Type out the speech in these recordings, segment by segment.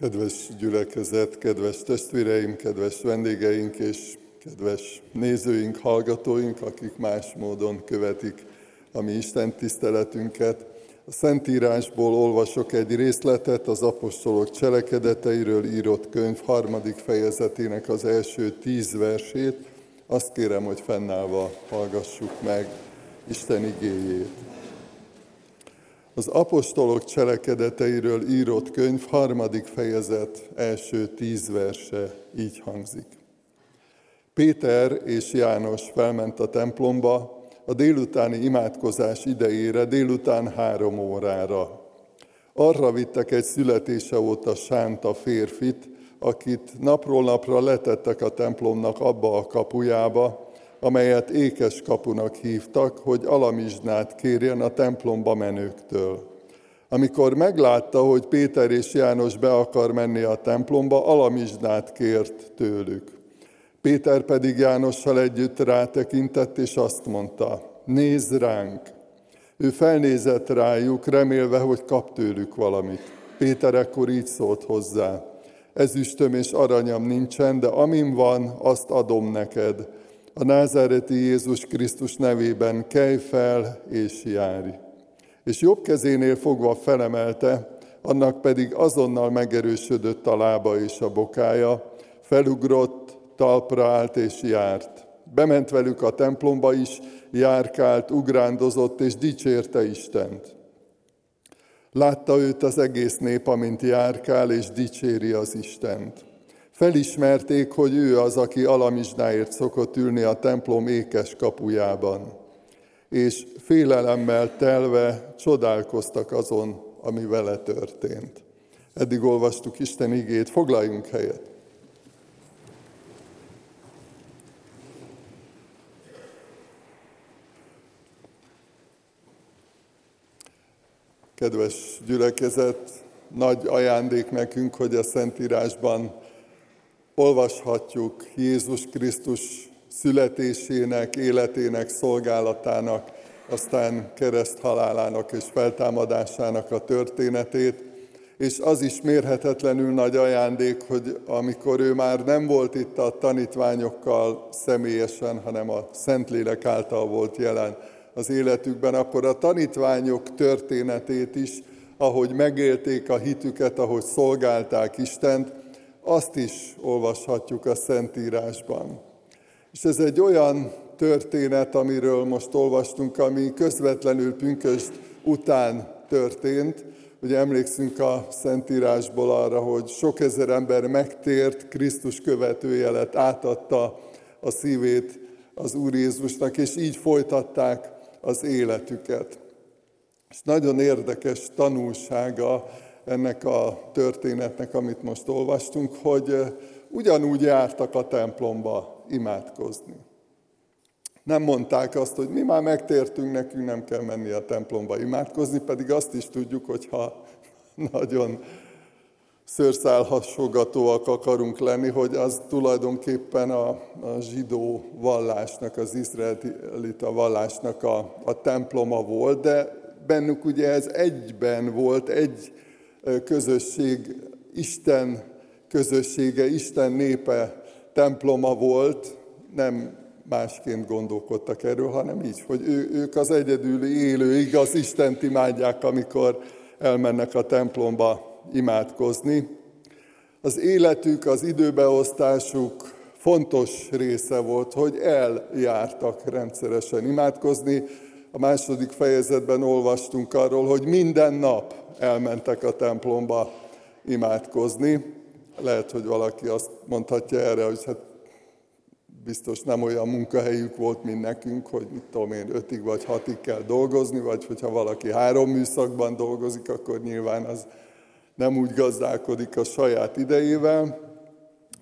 Kedves gyülekezet, kedves testvéreim, kedves vendégeink és kedves nézőink, hallgatóink, akik más módon követik a mi Isten tiszteletünket. A Szentírásból olvasok egy részletet az apostolok cselekedeteiről írott könyv harmadik fejezetének az első tíz versét. Azt kérem, hogy fennállva hallgassuk meg Isten igéjét. Az apostolok cselekedeteiről írott könyv harmadik fejezet első tíz verse így hangzik. Péter és János felment a templomba a délutáni imádkozás idejére, délután három órára. Arra vittek egy születése óta sánta férfit, akit napról napra letettek a templomnak abba a kapujába, amelyet ékes kapunak hívtak, hogy alamizsnát kérjen a templomba menőktől. Amikor meglátta, hogy Péter és János be akar menni a templomba, alamizsnát kért tőlük. Péter pedig Jánossal együtt rátekintett, és azt mondta, nézz ránk! Ő felnézett rájuk, remélve, hogy kap tőlük valamit. Péter ekkor így szólt hozzá, ezüstöm és aranyam nincsen, de amin van, azt adom neked a názáreti Jézus Krisztus nevében kelj fel és járj. És jobb kezénél fogva felemelte, annak pedig azonnal megerősödött a lába és a bokája, felugrott, talpra állt és járt. Bement velük a templomba is, járkált, ugrándozott és dicsérte Istent. Látta őt az egész nép, amint járkál és dicséri az Istent. Felismerték, hogy ő az, aki alamizsnáért szokott ülni a templom ékes kapujában, és félelemmel telve csodálkoztak azon, ami vele történt. Eddig olvastuk Isten igét, foglaljunk helyet. Kedves gyülekezet, nagy ajándék nekünk, hogy a Szentírásban olvashatjuk Jézus Krisztus születésének, életének, szolgálatának, aztán kereszt halálának és feltámadásának a történetét, és az is mérhetetlenül nagy ajándék, hogy amikor ő már nem volt itt a tanítványokkal személyesen, hanem a Szentlélek által volt jelen az életükben, akkor a tanítványok történetét is, ahogy megélték a hitüket, ahogy szolgálták Istent, azt is olvashatjuk a Szentírásban. És ez egy olyan történet, amiről most olvastunk, ami közvetlenül pünkösd után történt. Ugye emlékszünk a Szentírásból arra, hogy sok ezer ember megtért, Krisztus követője lett, átadta a szívét az Úr Jézusnak, és így folytatták az életüket. És nagyon érdekes tanulsága ennek a történetnek, amit most olvastunk, hogy ugyanúgy jártak a templomba imádkozni. Nem mondták azt, hogy mi már megtértünk, nekünk nem kell menni a templomba imádkozni, pedig azt is tudjuk, hogy ha nagyon szőrszálhasogatóak akarunk lenni, hogy az tulajdonképpen a, a zsidó vallásnak, az izraelita vallásnak a, a temploma volt, de bennük ugye ez egyben volt, egy közösség, Isten közössége, Isten népe temploma volt, nem másként gondolkodtak erről, hanem így, hogy ő, ők az egyedüli élő, igaz Istent imádják, amikor elmennek a templomba imádkozni. Az életük, az időbeosztásuk fontos része volt, hogy eljártak rendszeresen imádkozni. A második fejezetben olvastunk arról, hogy minden nap elmentek a templomba imádkozni. Lehet, hogy valaki azt mondhatja erre, hogy hát biztos nem olyan munkahelyük volt, mint nekünk, hogy mit tudom én, ötig vagy hatig kell dolgozni, vagy hogyha valaki három műszakban dolgozik, akkor nyilván az nem úgy gazdálkodik a saját idejével.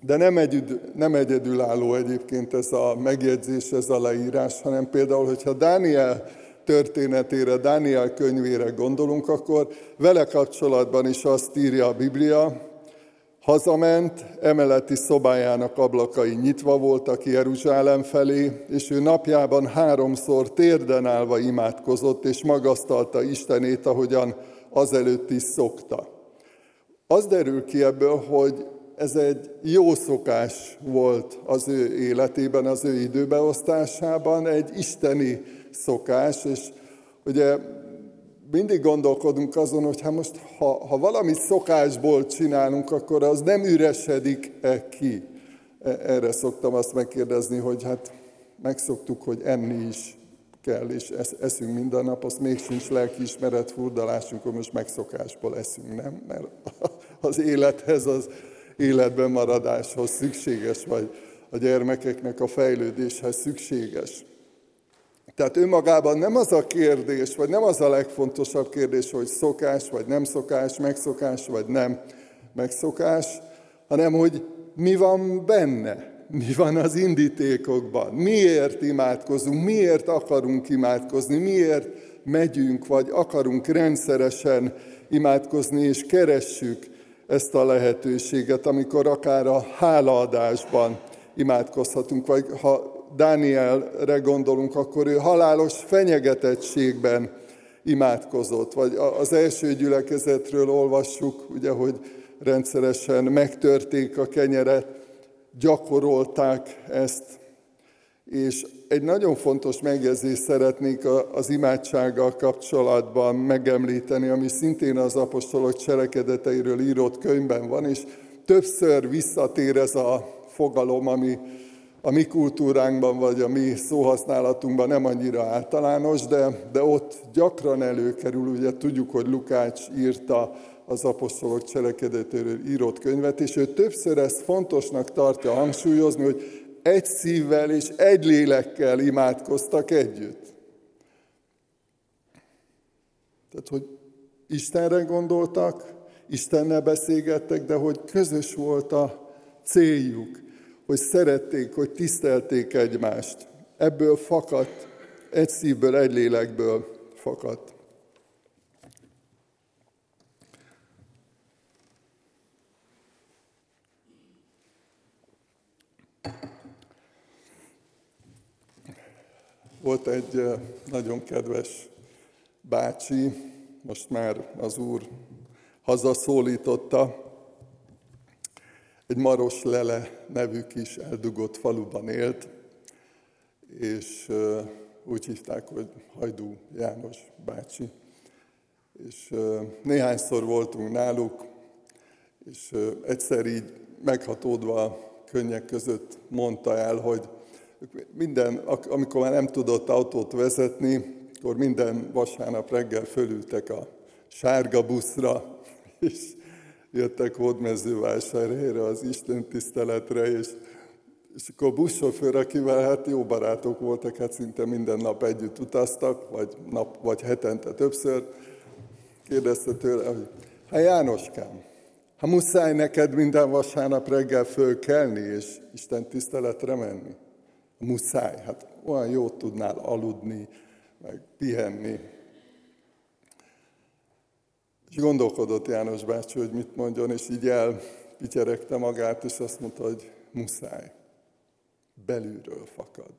De nem, egyedül, nem egyedülálló egyébként ez a megjegyzés, ez a leírás, hanem például, hogyha Dániel történetére, Dániel könyvére gondolunk, akkor vele kapcsolatban is azt írja a Biblia, Hazament, emeleti szobájának ablakai nyitva voltak Jeruzsálem felé, és ő napjában háromszor térden állva imádkozott, és magasztalta Istenét, ahogyan azelőtt is szokta. Az derül ki ebből, hogy ez egy jó szokás volt az ő életében, az ő időbeosztásában, egy isteni szokás, és ugye mindig gondolkodunk azon, hogy hát most, ha, ha valami szokásból csinálunk, akkor az nem üresedik-e ki. E, erre szoktam azt megkérdezni, hogy hát megszoktuk, hogy enni is kell, és eszünk minden nap, azt még sincs lelkiismeret furdalásunk, hogy most megszokásból eszünk, nem? Mert az élethez, az életben maradáshoz szükséges, vagy a gyermekeknek a fejlődéshez szükséges. Tehát önmagában nem az a kérdés, vagy nem az a legfontosabb kérdés, hogy szokás, vagy nem szokás, megszokás, vagy nem megszokás, hanem hogy mi van benne, mi van az indítékokban, miért imádkozunk, miért akarunk imádkozni, miért megyünk, vagy akarunk rendszeresen imádkozni, és keressük ezt a lehetőséget, amikor akár a hálaadásban imádkozhatunk, vagy ha Dánielre gondolunk, akkor ő halálos fenyegetettségben imádkozott, vagy az első gyülekezetről olvassuk, ugye, hogy rendszeresen megtörték a kenyeret, gyakorolták ezt, és egy nagyon fontos megjegyzést szeretnék az imádsággal kapcsolatban megemlíteni, ami szintén az apostolok cselekedeteiről írott könyvben van, és többször visszatér ez a fogalom, ami a mi kultúránkban vagy a mi szóhasználatunkban nem annyira általános, de, de ott gyakran előkerül, ugye tudjuk, hogy Lukács írta az apostolok cselekedetéről írott könyvet, és ő többször ezt fontosnak tartja hangsúlyozni, hogy egy szívvel és egy lélekkel imádkoztak együtt. Tehát, hogy Istenre gondoltak, Istennel beszélgettek, de hogy közös volt a céljuk, hogy szerették, hogy tisztelték egymást. Ebből fakadt, egy szívből, egy lélekből fakadt. Volt egy nagyon kedves bácsi, most már az úr hazaszólította, egy Maros Lele nevű kis eldugott faluban élt, és úgy hívták, hogy Hajdú János bácsi. És néhányszor voltunk náluk, és egyszer így meghatódva a könnyek között mondta el, hogy minden, amikor már nem tudott autót vezetni, akkor minden vasárnap reggel fölültek a sárga buszra, és jöttek Hódmezővásárhelyre az Isten tiszteletre, és, és akkor a buszsofőr, akivel hát jó barátok voltak, hát szinte minden nap együtt utaztak, vagy, nap, vagy hetente többször, kérdezte tőle, hogy hát Jánoskám, ha muszáj neked minden vasárnap reggel fölkelni, és Isten tiszteletre menni? Muszáj, hát olyan jót tudnál aludni, meg pihenni. És gondolkodott János bácsi, hogy mit mondjon, és így elpityeregte magát, és azt mondta, hogy muszáj. Belülről fakad.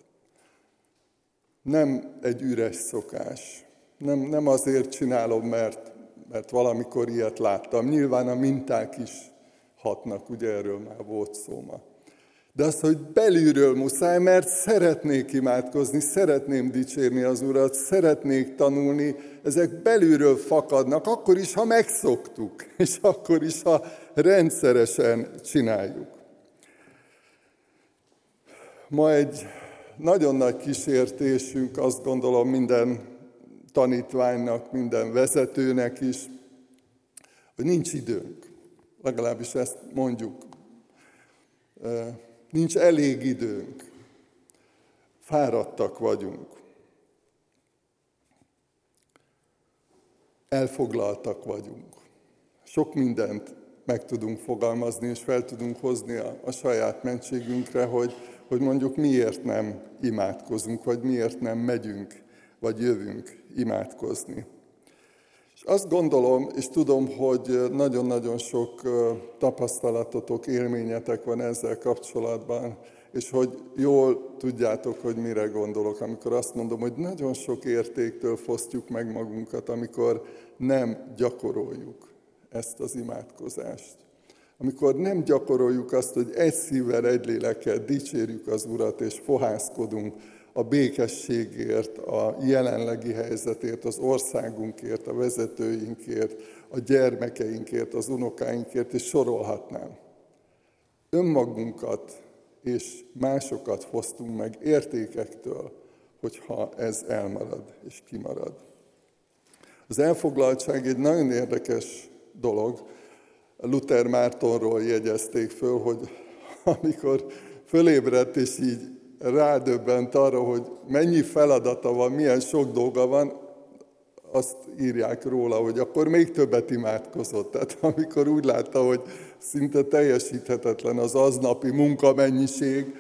Nem egy üres szokás. Nem, nem azért csinálom, mert, mert valamikor ilyet láttam. Nyilván a minták is hatnak, ugye erről már volt szó ma. De az, hogy belülről muszáj, mert szeretnék imádkozni, szeretném dicsérni az Urat, szeretnék tanulni, ezek belülről fakadnak, akkor is, ha megszoktuk, és akkor is, ha rendszeresen csináljuk. Ma egy nagyon nagy kísértésünk, azt gondolom minden tanítványnak, minden vezetőnek is, hogy nincs időnk. Legalábbis ezt mondjuk nincs elég időnk, fáradtak vagyunk, elfoglaltak vagyunk. Sok mindent meg tudunk fogalmazni, és fel tudunk hozni a, a saját mentségünkre, hogy, hogy mondjuk miért nem imádkozunk, vagy miért nem megyünk, vagy jövünk imádkozni. És azt gondolom, és tudom, hogy nagyon-nagyon sok tapasztalatotok, élményetek van ezzel kapcsolatban, és hogy jól tudjátok, hogy mire gondolok, amikor azt mondom, hogy nagyon sok értéktől fosztjuk meg magunkat, amikor nem gyakoroljuk ezt az imádkozást. Amikor nem gyakoroljuk azt, hogy egy szívvel, egy lélekkel dicsérjük az Urat, és fohászkodunk a békességért, a jelenlegi helyzetért, az országunkért, a vezetőinkért, a gyermekeinkért, az unokáinkért, és sorolhatnám. Önmagunkat és másokat fosztunk meg értékektől, hogyha ez elmarad és kimarad. Az elfoglaltság egy nagyon érdekes dolog. Luther Mártonról jegyezték föl, hogy amikor fölébredt és így rádöbbent arra, hogy mennyi feladata van, milyen sok dolga van, azt írják róla, hogy akkor még többet imádkozott. Tehát amikor úgy látta, hogy szinte teljesíthetetlen az aznapi munkamennyiség,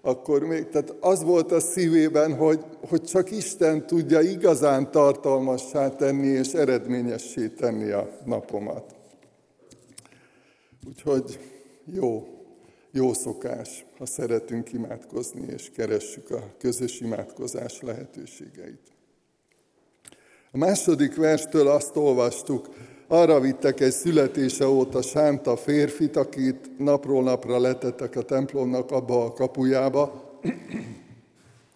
akkor még, tehát az volt a szívében, hogy, hogy csak Isten tudja igazán tartalmassá tenni és eredményessé tenni a napomat. Úgyhogy jó, jó szokás, ha szeretünk imádkozni, és keressük a közös imádkozás lehetőségeit. A második verstől azt olvastuk, arra vittek egy születése óta sánta férfit, akit napról napra letettek a templomnak abba a kapujába,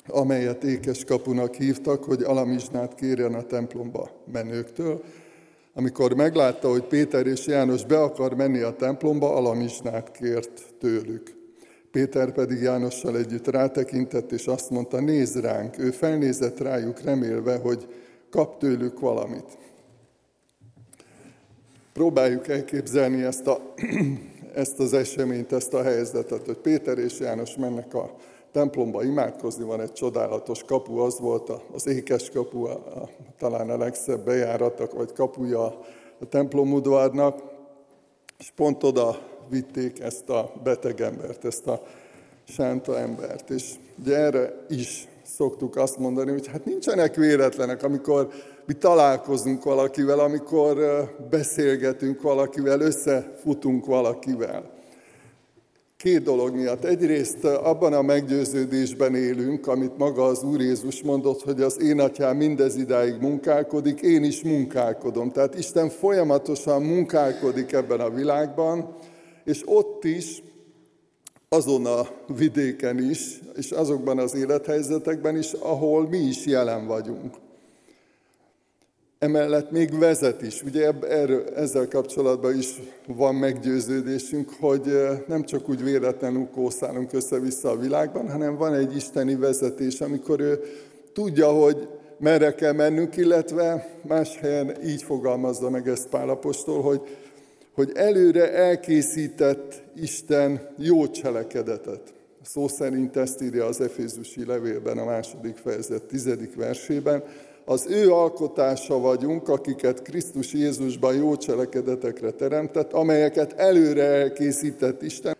amelyet ékes kapunak hívtak, hogy alamizsnát kérjen a templomba menőktől. Amikor meglátta, hogy Péter és János be akar menni a templomba, alamizsnát kért tőlük. Péter pedig Jánossal együtt rátekintett, és azt mondta, nézd ránk. Ő felnézett rájuk, remélve, hogy kap tőlük valamit. Próbáljuk elképzelni ezt, a, ezt az eseményt, ezt a helyzetet, hogy Péter és János mennek a templomba imádkozni, van egy csodálatos kapu, az volt az ékes kapu, a, a, talán a legszebb bejáratok, vagy kapuja a templom udvarnak, és pont oda vitték ezt a beteg embert, ezt a sánta embert. És ugye erre is szoktuk azt mondani, hogy hát nincsenek véletlenek, amikor mi találkozunk valakivel, amikor beszélgetünk valakivel, összefutunk valakivel. Két dolog miatt. Egyrészt abban a meggyőződésben élünk, amit maga az Úr Jézus mondott, hogy az én atyám mindez idáig munkálkodik, én is munkálkodom. Tehát Isten folyamatosan munkálkodik ebben a világban, és ott is azon a vidéken is, és azokban az élethelyzetekben is, ahol mi is jelen vagyunk. Emellett még vezet is. Ugye erről, ezzel kapcsolatban is van meggyőződésünk, hogy nem csak úgy véletlenül kószálunk össze-vissza a világban, hanem van egy isteni vezetés, amikor ő tudja, hogy merre kell mennünk, illetve más helyen így fogalmazza meg ezt Pálapostól, hogy hogy előre elkészített Isten jó cselekedetet. Szó szerint ezt írja az Efézusi levélben, a második fejezet tizedik versében. Az ő alkotása vagyunk, akiket Krisztus Jézusban jó cselekedetekre teremtett, amelyeket előre elkészített Isten.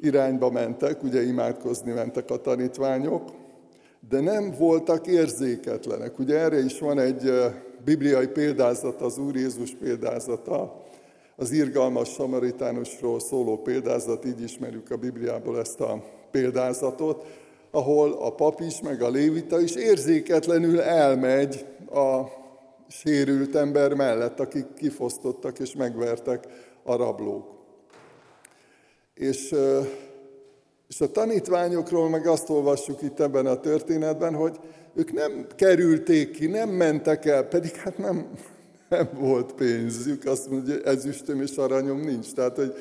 Irányba mentek, ugye imádkozni mentek a tanítványok, de nem voltak érzéketlenek. Ugye erre is van egy bibliai példázat, az Úr Jézus példázata, az irgalmas samaritánusról szóló példázat, így ismerjük a Bibliából ezt a példázatot, ahol a pap is, meg a lévita is érzéketlenül elmegy a sérült ember mellett, akik kifosztottak és megvertek a rablók. És, és a tanítványokról meg azt olvassuk itt ebben a történetben, hogy ők nem kerülték ki, nem mentek el, pedig hát nem, nem volt pénzük, azt mondja, ezüstöm és aranyom nincs. Tehát, hogy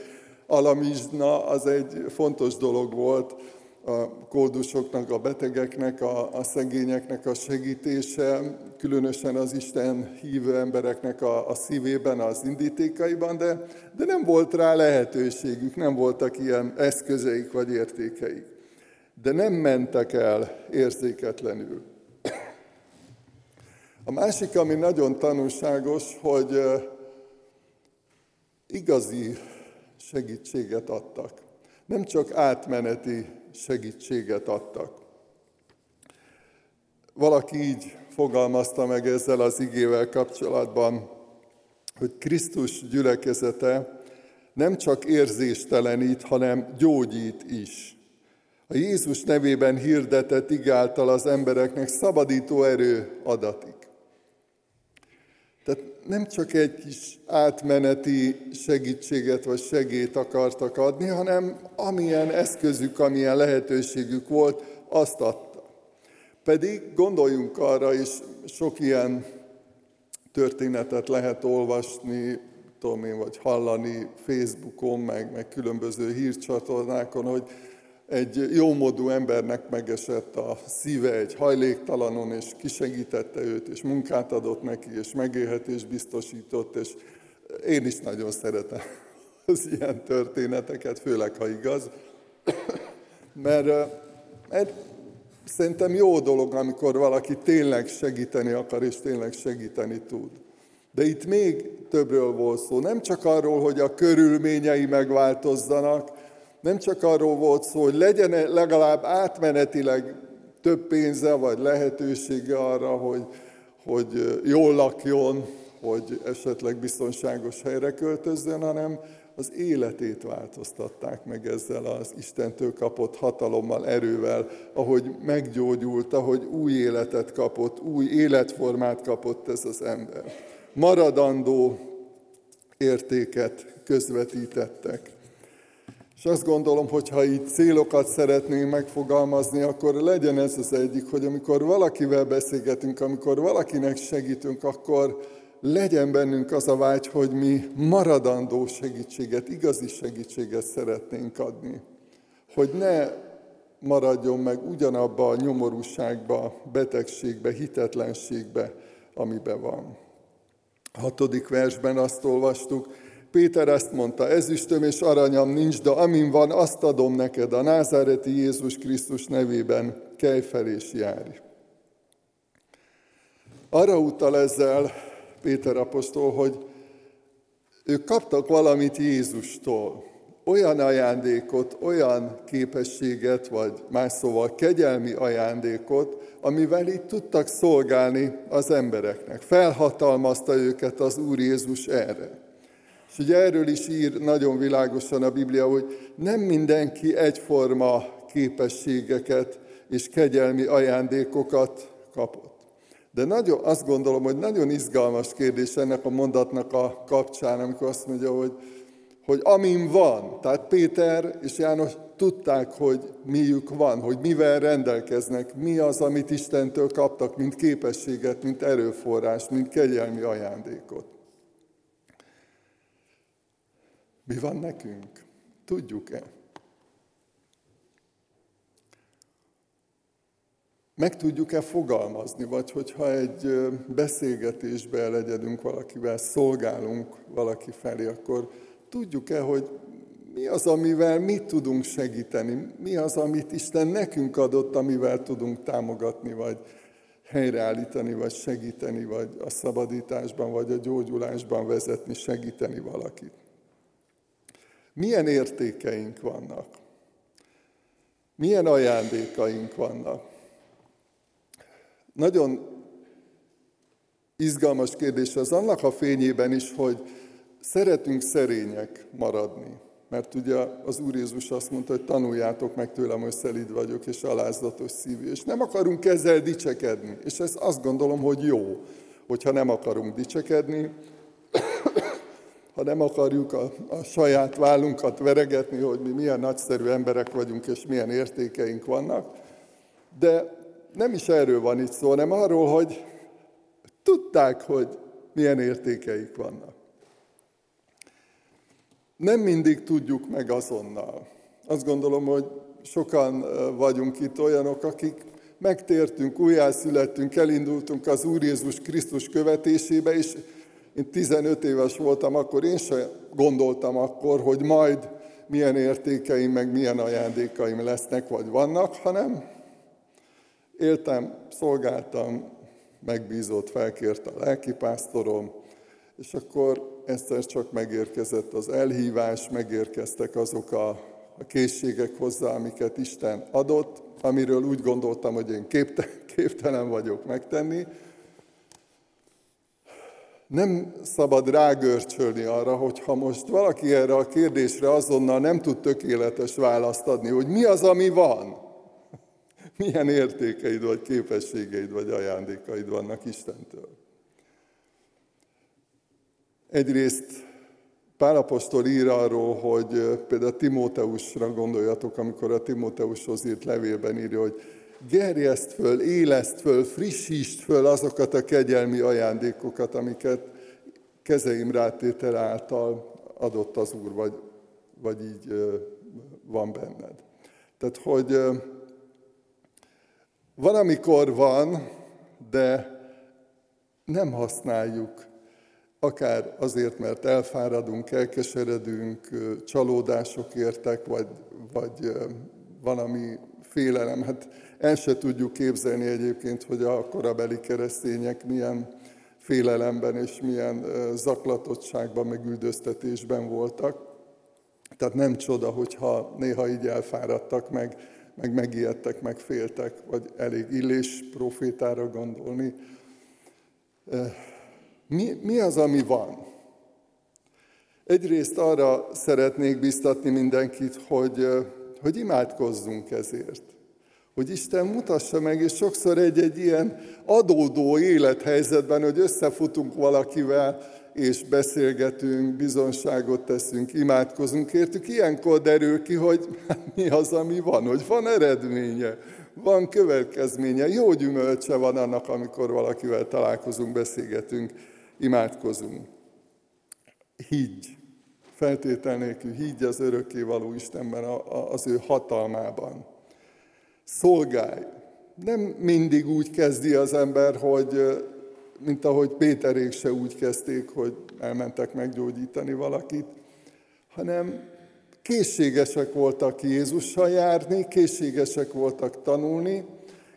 alamizna az egy fontos dolog volt a koldusoknak, a betegeknek, a, a szegényeknek a segítése, különösen az Isten hívő embereknek a, a szívében, az indítékaiban, de, de nem volt rá lehetőségük, nem voltak ilyen eszközeik vagy értékeik. De nem mentek el érzéketlenül. A másik, ami nagyon tanulságos, hogy igazi segítséget adtak. Nem csak átmeneti segítséget adtak. Valaki így fogalmazta meg ezzel az igével kapcsolatban, hogy Krisztus gyülekezete nem csak érzéstelenít, hanem gyógyít is. A Jézus nevében hirdetett igáltal az embereknek szabadító erő adatik. Nem csak egy kis átmeneti segítséget vagy segét akartak adni, hanem amilyen eszközük, amilyen lehetőségük volt, azt adta. Pedig gondoljunk arra, és sok ilyen történetet lehet olvasni, tudom én, vagy hallani Facebookon, meg, meg különböző hírcsatornákon, hogy egy jómódú embernek megesett a szíve egy hajléktalanon, és kisegítette őt, és munkát adott neki, és megélhetést biztosított, és én is nagyon szeretem az ilyen történeteket, főleg ha igaz, mert, mert szerintem jó dolog, amikor valaki tényleg segíteni akar, és tényleg segíteni tud. De itt még többről volt szó. Nem csak arról, hogy a körülményei megváltozzanak, nem csak arról volt szó, hogy legyen legalább átmenetileg több pénze vagy lehetősége arra, hogy, hogy jól lakjon, hogy esetleg biztonságos helyre költözzön, hanem az életét változtatták meg ezzel az Istentől kapott hatalommal, erővel, ahogy meggyógyult, ahogy új életet kapott, új életformát kapott ez az ember. Maradandó értéket közvetítettek. És azt gondolom, hogy ha így célokat szeretnénk megfogalmazni, akkor legyen ez az egyik, hogy amikor valakivel beszélgetünk, amikor valakinek segítünk, akkor legyen bennünk az a vágy, hogy mi maradandó segítséget, igazi segítséget szeretnénk adni. Hogy ne maradjon meg ugyanabba a nyomorúságba, betegségbe, hitetlenségbe, amiben van. A hatodik versben azt olvastuk, Péter ezt mondta, ezüstöm és aranyam nincs, de amin van, azt adom neked, a názáreti Jézus Krisztus nevében, kelj fel és járj. Arra utal ezzel Péter apostol, hogy ők kaptak valamit Jézustól, olyan ajándékot, olyan képességet, vagy más szóval kegyelmi ajándékot, amivel így tudtak szolgálni az embereknek. Felhatalmazta őket az Úr Jézus erre. És ugye erről is ír nagyon világosan a Biblia, hogy nem mindenki egyforma képességeket és kegyelmi ajándékokat kapott. De nagyon, azt gondolom, hogy nagyon izgalmas kérdés ennek a mondatnak a kapcsán, amikor azt mondja, hogy, hogy amin van, tehát Péter és János tudták, hogy miük van, hogy mivel rendelkeznek, mi az, amit Istentől kaptak, mint képességet, mint erőforrás, mint kegyelmi ajándékot. Mi van nekünk? Tudjuk-e? Meg tudjuk-e fogalmazni, vagy hogyha egy beszélgetésbe elegyedünk valakivel, szolgálunk valaki felé, akkor tudjuk-e, hogy mi az, amivel mi tudunk segíteni, mi az, amit Isten nekünk adott, amivel tudunk támogatni, vagy helyreállítani, vagy segíteni, vagy a szabadításban, vagy a gyógyulásban vezetni, segíteni valakit. Milyen értékeink vannak? Milyen ajándékaink vannak? Nagyon izgalmas kérdés az annak a fényében is, hogy szeretünk szerények maradni. Mert ugye az Úr Jézus azt mondta, hogy tanuljátok meg tőlem, hogy szelid vagyok, és alázatos szívű. És nem akarunk ezzel dicsekedni. És ez azt gondolom, hogy jó, hogyha nem akarunk dicsekedni, ha nem akarjuk a, a saját vállunkat veregetni, hogy mi milyen nagyszerű emberek vagyunk, és milyen értékeink vannak. De nem is erről van itt szó, hanem arról, hogy tudták, hogy milyen értékeik vannak. Nem mindig tudjuk meg azonnal. Azt gondolom, hogy sokan vagyunk itt olyanok, akik megtértünk, újjászülettünk, elindultunk az Úr Jézus Krisztus követésébe, és én 15 éves voltam akkor, én sem gondoltam akkor, hogy majd milyen értékeim, meg milyen ajándékaim lesznek, vagy vannak, hanem éltem, szolgáltam, megbízott, felkért a lelkipásztorom, és akkor egyszer csak megérkezett az elhívás, megérkeztek azok a, a készségek hozzá, amiket Isten adott, amiről úgy gondoltam, hogy én képtelen vagyok megtenni, nem szabad rágörcsölni arra, hogy ha most valaki erre a kérdésre azonnal nem tud tökéletes választ adni, hogy mi az, ami van, milyen értékeid, vagy képességeid, vagy ajándékaid vannak Istentől. Egyrészt Pálapostól ír arról, hogy például Timóteusra gondoljatok, amikor a Timóteushoz írt levélben írja, hogy gerjeszt föl, éleszt föl, frissítsd föl azokat a kegyelmi ajándékokat, amiket kezeim rátétel által adott az Úr, vagy, vagy így van benned. Tehát, hogy van, amikor van, de nem használjuk, akár azért, mert elfáradunk, elkeseredünk, csalódások értek, vagy, vagy valami félelem. Hát el se tudjuk képzelni egyébként, hogy a korabeli keresztények milyen félelemben és milyen zaklatottságban, meg üldöztetésben voltak. Tehát nem csoda, hogyha néha így elfáradtak, meg, meg megijedtek, meg féltek, vagy elég illés profétára gondolni. Mi, mi az, ami van? Egyrészt arra szeretnék biztatni mindenkit, hogy, hogy imádkozzunk ezért. Hogy Isten mutassa meg, és sokszor egy-egy ilyen adódó élethelyzetben, hogy összefutunk valakivel, és beszélgetünk, bizonságot teszünk, imádkozunk. Értük, ilyenkor derül ki, hogy mi az, ami van, hogy van eredménye, van következménye, jó gyümölcse van annak, amikor valakivel találkozunk, beszélgetünk, imádkozunk. Higgy, feltétel nélkül higgy az örökkévaló Istenben, az ő hatalmában szolgálj. Nem mindig úgy kezdi az ember, hogy mint ahogy Péterék se úgy kezdték, hogy elmentek meggyógyítani valakit, hanem készségesek voltak Jézussal járni, készségesek voltak tanulni,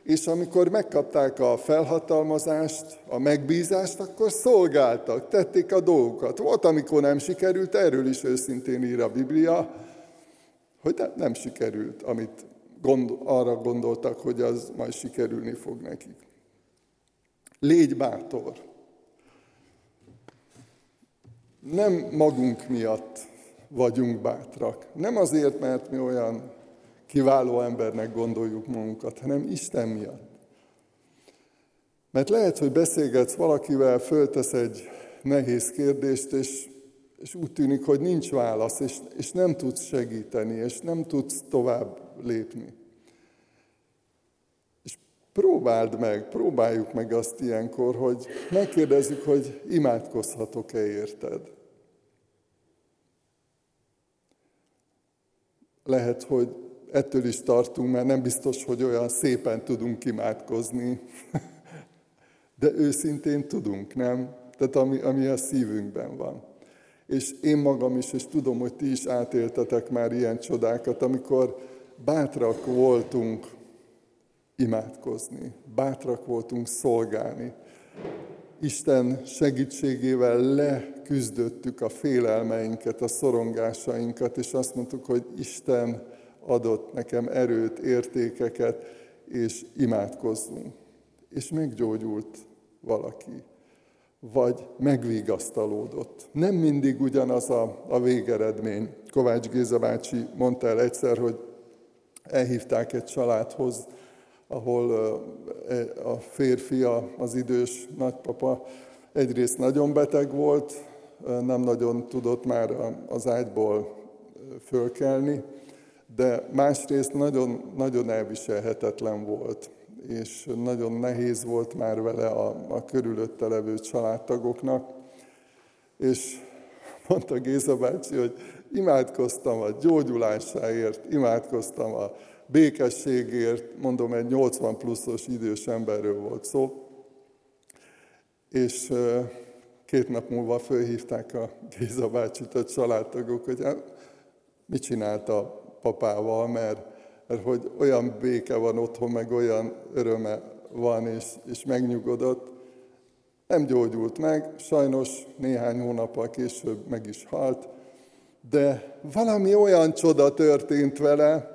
és amikor megkapták a felhatalmazást, a megbízást, akkor szolgáltak, tették a dolgokat. Volt, amikor nem sikerült, erről is őszintén ír a Biblia, hogy nem sikerült, amit gond, arra gondoltak, hogy az majd sikerülni fog nekik. Légy bátor. Nem magunk miatt vagyunk bátrak. Nem azért, mert mi olyan kiváló embernek gondoljuk magunkat, hanem Isten miatt. Mert lehet, hogy beszélgetsz valakivel, föltesz egy nehéz kérdést, és és úgy tűnik, hogy nincs válasz, és, és nem tudsz segíteni, és nem tudsz tovább lépni. És próbáld meg, próbáljuk meg azt ilyenkor, hogy megkérdezzük, hogy imádkozhatok-e érted. Lehet, hogy ettől is tartunk, mert nem biztos, hogy olyan szépen tudunk imádkozni, de őszintén tudunk, nem? Tehát ami, ami a szívünkben van és én magam is, és tudom, hogy ti is átéltetek már ilyen csodákat, amikor bátrak voltunk imádkozni, bátrak voltunk szolgálni. Isten segítségével leküzdöttük a félelmeinket, a szorongásainkat, és azt mondtuk, hogy Isten adott nekem erőt, értékeket, és imádkozzunk. És meggyógyult valaki vagy megvigasztalódott. Nem mindig ugyanaz a, a végeredmény. Kovács Géza bácsi mondta el egyszer, hogy elhívták egy családhoz, ahol e, a férfi, az idős nagypapa egyrészt nagyon beteg volt, nem nagyon tudott már az ágyból fölkelni, de másrészt nagyon, nagyon elviselhetetlen volt és nagyon nehéz volt már vele a, a körülötte levő családtagoknak. És mondta Géza bácsi, hogy imádkoztam a gyógyulásáért, imádkoztam a békességért, mondom, egy 80 pluszos idős emberről volt szó, és két nap múlva fölhívták a Géza bácsit a családtagok, hogy hát, mit csinált a papával, mert mert hogy olyan béke van otthon, meg olyan öröme van, és, és megnyugodott. Nem gyógyult meg, sajnos néhány hónappal később meg is halt, de valami olyan csoda történt vele,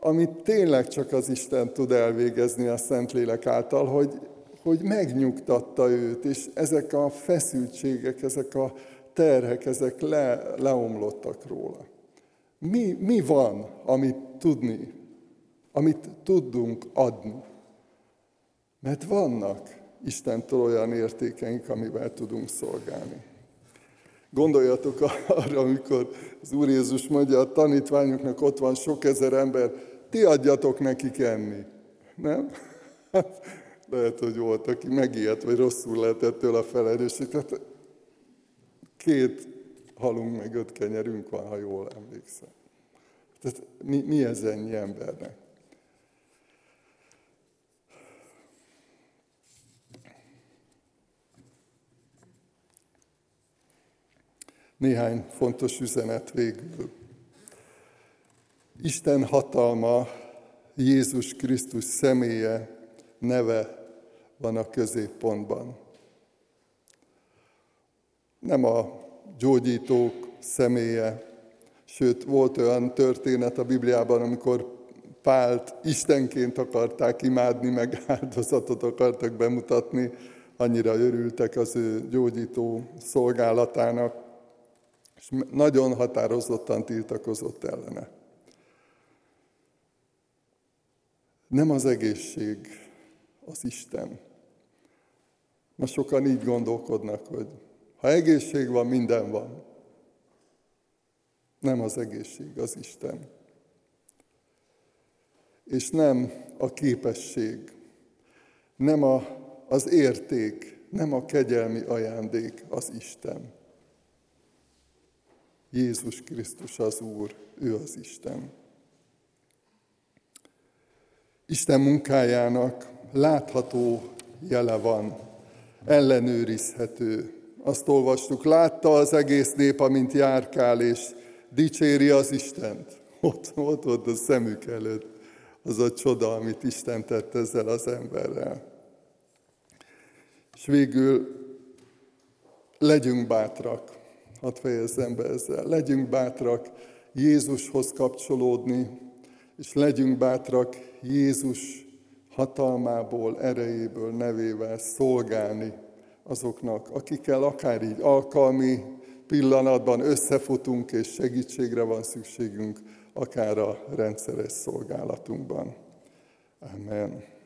amit tényleg csak az Isten tud elvégezni a Szentlélek által, hogy, hogy megnyugtatta őt, és ezek a feszültségek, ezek a terhek, ezek le, leomlottak róla. Mi, mi van, amit tudni amit tudunk adni. Mert vannak Istentől olyan értékeink, amivel tudunk szolgálni. Gondoljatok arra, amikor az Úr Jézus mondja a tanítványoknak, ott van sok ezer ember, ti adjatok nekik enni. Nem? Hát, lehet, hogy volt, aki megijedt, vagy rosszul lehet ettől a felelősség. Tehát két halunk, meg öt kenyerünk van, ha jól emlékszem. Tehát mi, mi ez ennyi embernek? Néhány fontos üzenet végül. Isten hatalma, Jézus Krisztus személye, neve van a középpontban. Nem a gyógyítók személye, sőt volt olyan történet a Bibliában, amikor Pált Istenként akarták imádni, meg áldozatot akartak bemutatni, annyira örültek az ő gyógyító szolgálatának, és nagyon határozottan tiltakozott ellene. Nem az egészség az Isten. Ma sokan így gondolkodnak, hogy ha egészség van, minden van. Nem az egészség az Isten. És nem a képesség, nem a, az érték, nem a kegyelmi ajándék az Isten. Jézus Krisztus az Úr, ő az Isten. Isten munkájának látható jele van, ellenőrizhető. Azt olvastuk, látta az egész nép, amint járkál, és dicséri az Istent. Ott, ott volt a szemük előtt az a csoda, amit Isten tett ezzel az emberrel. És végül legyünk bátrak, hadd fejezzem be ezzel. Legyünk bátrak Jézushoz kapcsolódni, és legyünk bátrak Jézus hatalmából, erejéből, nevével szolgálni azoknak, akikkel akár így alkalmi pillanatban összefutunk, és segítségre van szükségünk, akár a rendszeres szolgálatunkban. Amen.